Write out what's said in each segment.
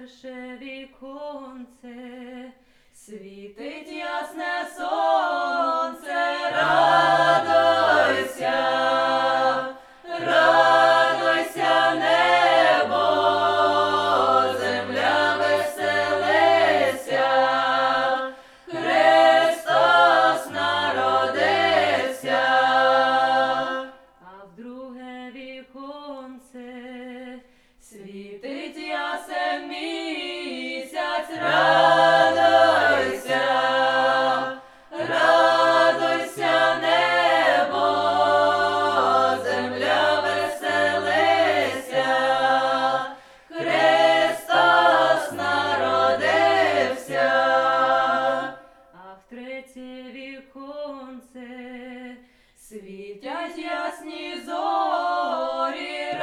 перше віконце, світить ясне сонце, радуйся.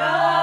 God.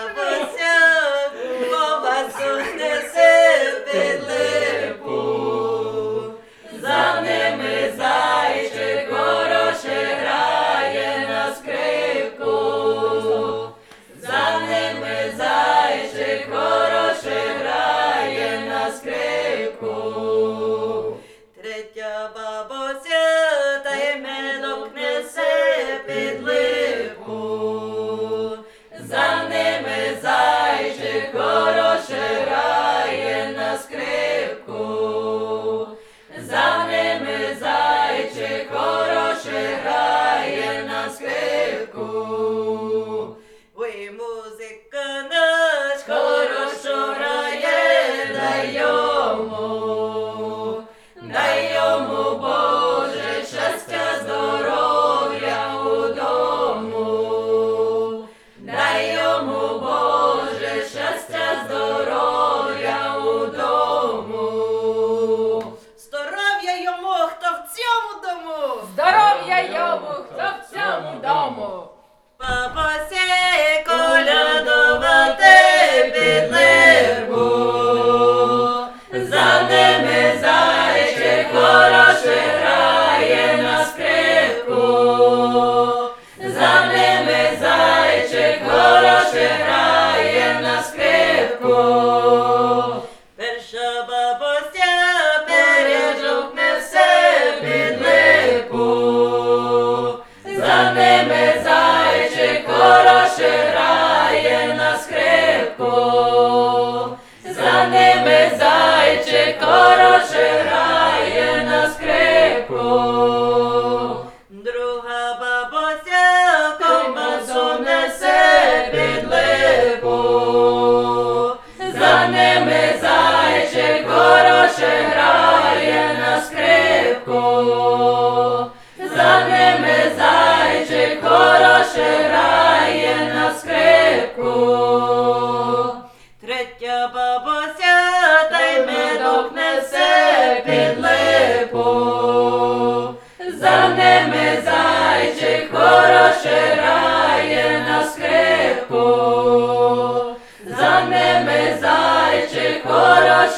Fiddler.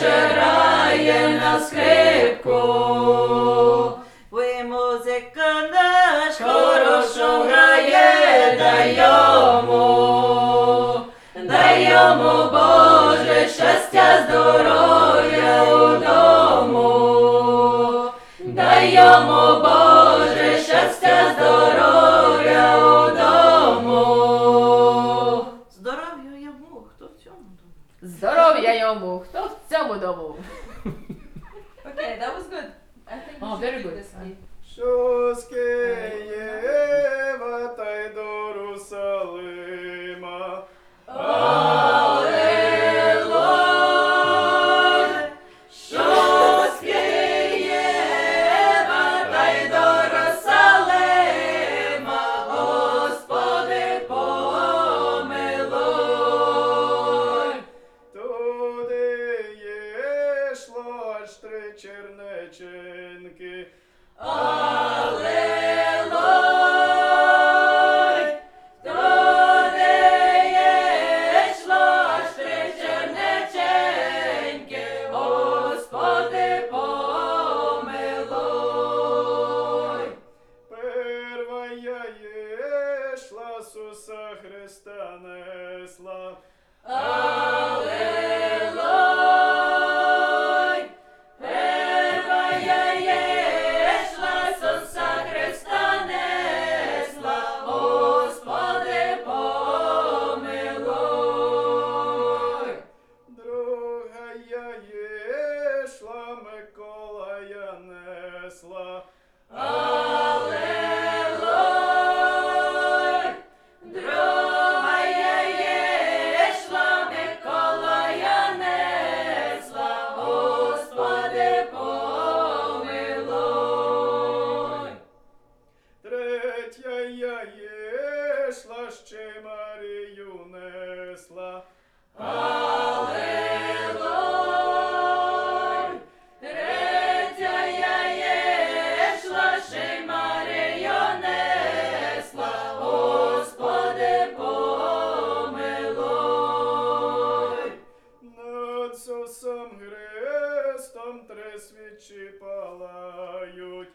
Master. палають.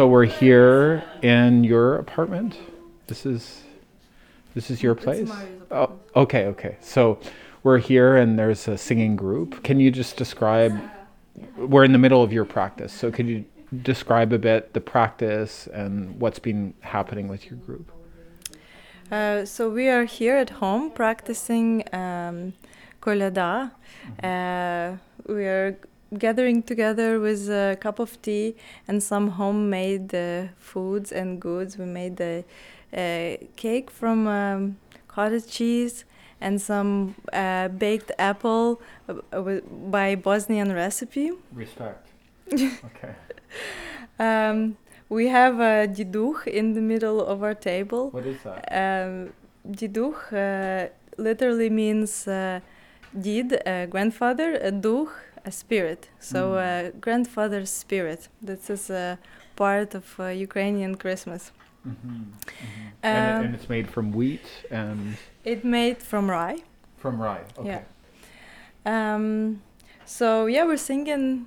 So we're here in your apartment. This is this is your place. Oh, okay, okay. So we're here and there's a singing group. Can you just describe? We're in the middle of your practice, so could you describe a bit the practice and what's been happening with your group? Uh, so we are here at home practicing um, koliada. Uh, we are gathering together with a cup of tea and some homemade uh, foods and goods. We made a, a cake from um, cottage cheese and some uh, baked apple uh, by Bosnian recipe. Respect. okay. Um, we have a diduch in the middle of our table. What is that? Um, Diduch uh, literally means uh, did, uh, grandfather, a duch, a spirit. So, Mm. uh, grandfather's spirit. This is a part of uh, Ukrainian Christmas. Mm-hmm. and, Um, it, and it's made from wheat and It made from rye. from rye. Okay. Um, so yeah, we're singing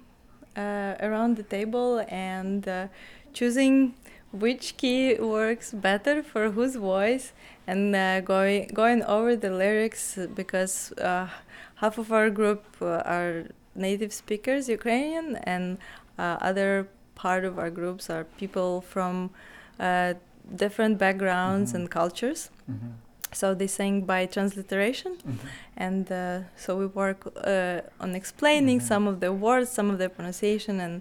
uh, around the table and uh, choosing which key works better for whose voice, and uh, going going over the lyrics because uh, half of our group uh, are native speakers Ukrainian, and uh, other part of our groups are people from uh, different backgrounds Mhm. and cultures. Mm-hmm. So they sing by transliteration Mm-hmm. and uh, so we work uh, on explaining Mhm. some of the words, some of the pronunciation, and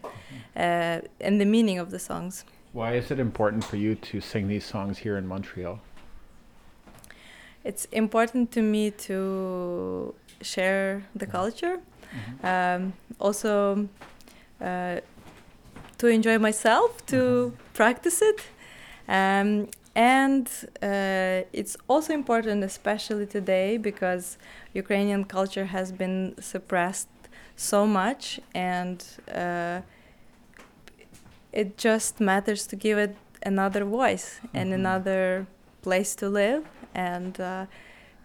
uh, and the meaning of the songs. Why is it important for you to sing these songs here in Montreal? It's important to me to share the culture, um, also uh, to enjoy myself, to practice it, um, and uh, it's also important, especially today, because Ukrainian culture has been suppressed so much, and uh, it just matters to give it another voice and Mhm. another place to live, and uh,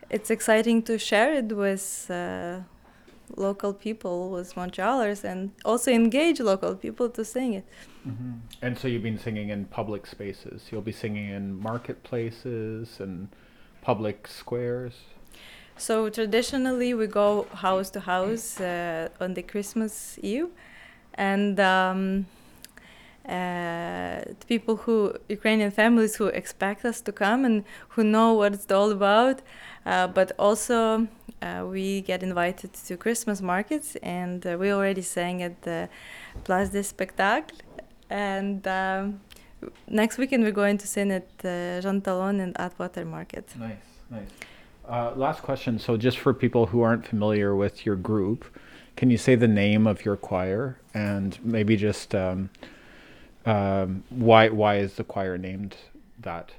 it's exciting to share it with. Local people with Montrealers and also engage local people to sing it. Mm-hmm. And so you've been singing in public spaces. You'll be singing in marketplaces and public squares. So traditionally, we go house to house uh, on the Christmas Eve, and um, uh, people who Ukrainian families who expect us to come and who know what it's all about, uh, but also uh, we get invited to Christmas markets, and uh, we already sang at the Place des Spectacles, and. Um, Next weekend we're going to sing at uh, Jean Talon and Atwater Market. Nice, nice. Uh, last question. So, just for people who aren't familiar with your group, can you say the name of your choir and maybe just um, um, why why is the choir named that?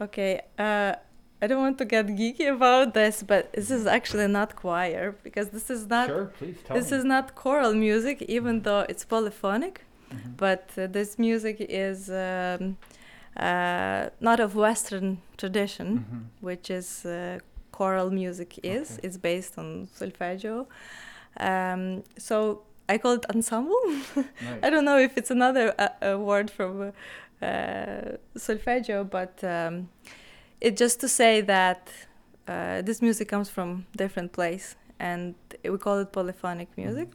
Okay, uh, I don't want to get geeky about this, but this is actually not choir because this is not sure, please tell this me. is not choral music, even though it's polyphonic. Mhm. But uh, this music is um, uh, not of Western tradition, Mhm. which is uh, choral music is. Okay. It's based on solfeggio. Um, so I call it ensemble. Nice. I don't know if it's another uh, word from uh, solfeggio, but um, it just to say that uh, this music comes from different place, and we call it polyphonic music.